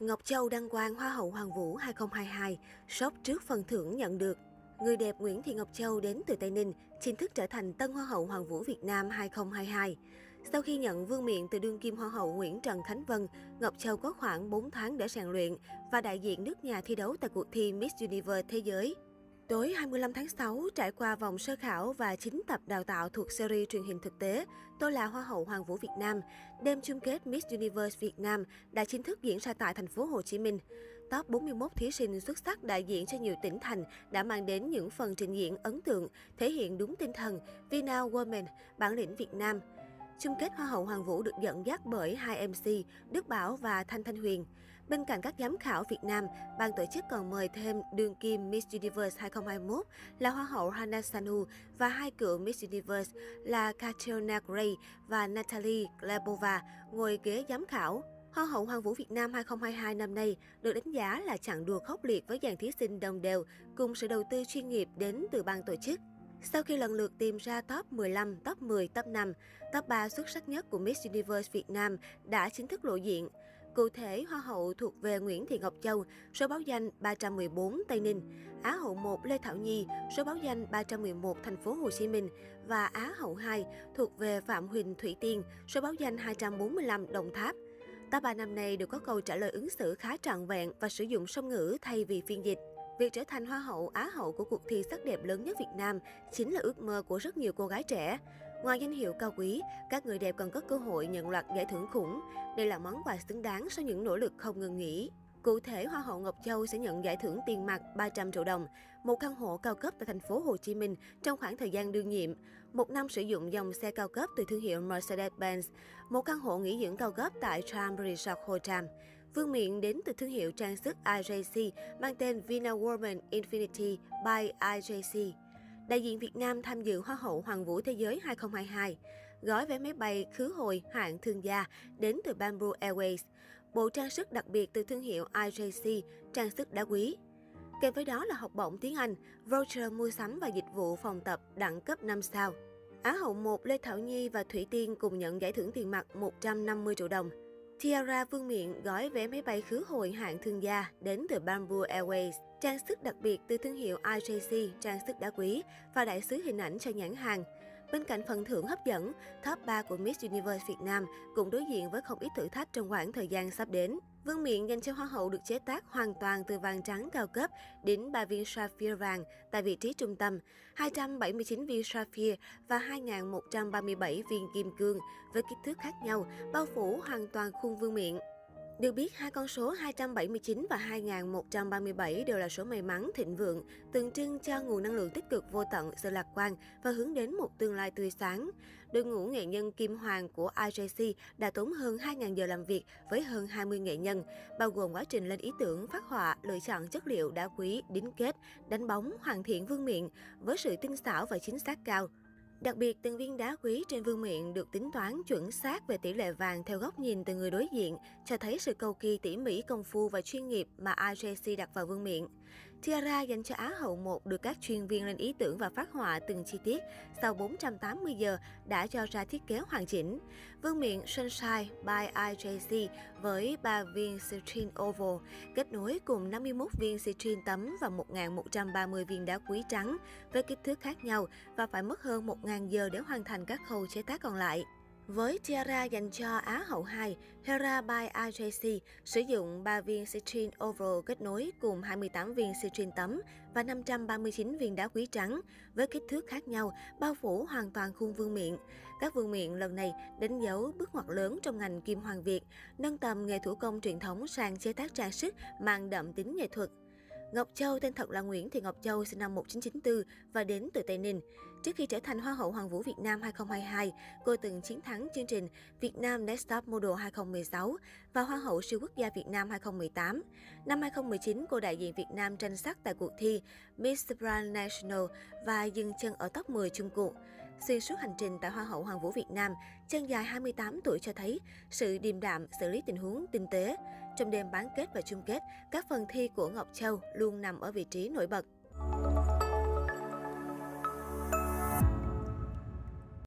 Ngọc Châu đăng quang Hoa hậu Hoàng vũ 2022, sốc trước phần thưởng nhận được. Người đẹp Nguyễn Thị Ngọc Châu đến từ Tây Ninh, chính thức trở thành Tân Hoa hậu Hoàng vũ Việt Nam 2022. Sau khi nhận vương miện từ đương kim Hoa hậu Nguyễn Trần Khánh Vân, Ngọc Châu có khoảng 4 tháng để rèn luyện và đại diện nước nhà thi đấu tại cuộc thi Miss Universe Thế giới. Tối 25 tháng 6, trải qua vòng sơ khảo và 9 tập đào tạo thuộc series truyền hình thực tế, Tôi là Hoa hậu Hoàng vũ Việt Nam, đêm chung kết Miss Universe Việt Nam đã chính thức diễn ra tại thành phố Hồ Chí Minh. Top 41 thí sinh xuất sắc đại diện cho nhiều tỉnh thành đã mang đến những phần trình diễn ấn tượng, thể hiện đúng tinh thần Vina Woman, bản lĩnh Việt Nam. Chung kết Hoa hậu Hoàng vũ được dẫn dắt bởi hai MC Đức Bảo và Thanh Thanh Huyền. Bên cạnh các giám khảo Việt Nam, ban tổ chức còn mời thêm đương kim Miss Universe 2021 là Hoa hậu Hana Sanu và hai cựu Miss Universe là Katrina Gray và Natalie Glebova ngồi ghế giám khảo. Hoa hậu Hoàng vũ Việt Nam 2022 năm nay được đánh giá là chặng đua khốc liệt với dàn thí sinh đồng đều cùng sự đầu tư chuyên nghiệp đến từ ban tổ chức. Sau khi lần lượt tìm ra top 15, top 10, top 5, top 3 xuất sắc nhất của Miss Universe Việt Nam đã chính thức lộ diện. Cụ thể, Hoa hậu thuộc về Nguyễn Thị Ngọc Châu, số báo danh 314 Tây Ninh, Á hậu 1 Lê Thảo Nhi, số báo danh 311 Thành phố Hồ Chí Minh và Á hậu 2 thuộc về Phạm Huỳnh Thủy Tiên, số báo danh 245 Đồng Tháp. Tá bà năm nay đều có câu trả lời ứng xử khá trọn vẹn và sử dụng song ngữ thay vì phiên dịch. Việc trở thành Hoa hậu, Á hậu của cuộc thi sắc đẹp lớn nhất Việt Nam chính là ước mơ của rất nhiều cô gái trẻ. Ngoài danh hiệu cao quý, các người đẹp còn có cơ hội nhận loạt giải thưởng khủng. Đây là món quà xứng đáng sau những nỗ lực không ngừng nghỉ. Cụ thể, Hoa hậu Ngọc Châu sẽ nhận giải thưởng tiền mặt 300 triệu đồng, một căn hộ cao cấp tại thành phố Hồ Chí Minh trong khoảng thời gian đương nhiệm, một năm sử dụng dòng xe cao cấp từ thương hiệu Mercedes-Benz, một căn hộ nghỉ dưỡng cao cấp tại Tram Resort Hotel. Vương miện đến từ thương hiệu trang sức IJC mang tên Vina Woman Infinity by IJC. Đại diện Việt Nam tham dự Hoa hậu Hoàng vũ Thế giới 2022. Gói vé máy bay khứ hồi hạng thương gia đến từ Bamboo Airways. Bộ trang sức đặc biệt từ thương hiệu IJC, trang sức đá quý. Kèm với đó là học bổng tiếng Anh, voucher mua sắm và dịch vụ phòng tập đẳng cấp 5 sao. Á hậu 1 Lê Thảo Nhi và Thủy Tiên cùng nhận giải thưởng tiền mặt 150 triệu đồng. Tiara Vương Miện gói vé máy bay khứ hồi hạng thương gia đến từ Bamboo Airways, trang sức đặc biệt từ thương hiệu IJC, trang sức đá quý và đại sứ hình ảnh cho nhãn hàng. Bên cạnh phần thưởng hấp dẫn, top 3 của Miss Universe Việt Nam cũng đối diện với không ít thử thách trong khoảng thời gian sắp đến. Vương miện dành cho Hoa hậu được chế tác hoàn toàn từ vàng trắng cao cấp, đến 3 viên sapphire vàng tại vị trí trung tâm, 279 viên sapphire và 2.137 viên kim cương với kích thước khác nhau, bao phủ hoàn toàn khung vương miện. Được biết, hai con số 279 và 2137 đều là số may mắn, thịnh vượng, tượng trưng cho nguồn năng lượng tích cực vô tận, sự lạc quan và hướng đến một tương lai tươi sáng. Đội ngũ nghệ nhân Kim Hoàng của IJC đã tốn hơn 2.000 giờ làm việc với hơn 20 nghệ nhân, bao gồm quá trình lên ý tưởng, phát họa, lựa chọn chất liệu đá quý, đính kết, đánh bóng, hoàn thiện vương miện với sự tinh xảo và chính xác cao. Đặc biệt, từng viên đá quý trên vương miện được tính toán chuẩn xác về tỷ lệ vàng theo góc nhìn từ người đối diện, cho thấy sự cầu kỳ tỉ mỉ công phu và chuyên nghiệp mà IJC đặt vào vương miện. Tiara dành cho Á hậu 1 được các chuyên viên lên ý tưởng và phát họa từng chi tiết, sau 480 giờ đã cho ra thiết kế hoàn chỉnh. Vương miện Sunshine by IJC với 3 viên citrine oval, kết nối cùng 51 viên citrine tấm và 1.130 viên đá quý trắng với kích thước khác nhau và phải mất hơn 1.000 giờ để hoàn thành các khâu chế tác còn lại. Với tiara dành cho Á hậu 2, Hera by IJC sử dụng 3 viên citrine oval kết nối cùng 28 viên citrine tấm và 539 viên đá quý trắng với kích thước khác nhau, bao phủ hoàn toàn khuôn vương miện. Các vương miện lần này đánh dấu bước ngoặt lớn trong ngành kim hoàng Việt, nâng tầm nghề thủ công truyền thống sang chế tác trang sức mang đậm tính nghệ thuật. Ngọc Châu tên thật là Nguyễn Thị Ngọc Châu, sinh năm 1994 và đến từ Tây Ninh. Trước khi trở thành Hoa hậu Hoàng vũ Việt Nam 2022, cô từng chiến thắng chương trình Việt Nam Next Top Model 2016 và Hoa hậu siêu quốc gia Việt Nam 2018. Năm 2019, cô đại diện Việt Nam tranh sắc tại cuộc thi Miss Brand National và dừng chân ở top 10 chung cuộc. Xuyên suốt hành trình tại Hoa hậu Hoàng vũ Việt Nam, chân dài 28 tuổi cho thấy sự điềm đạm, xử lý tình huống tinh tế. Trong đêm bán kết và chung kết, các phần thi của Ngọc Châu luôn nằm ở vị trí nổi bật.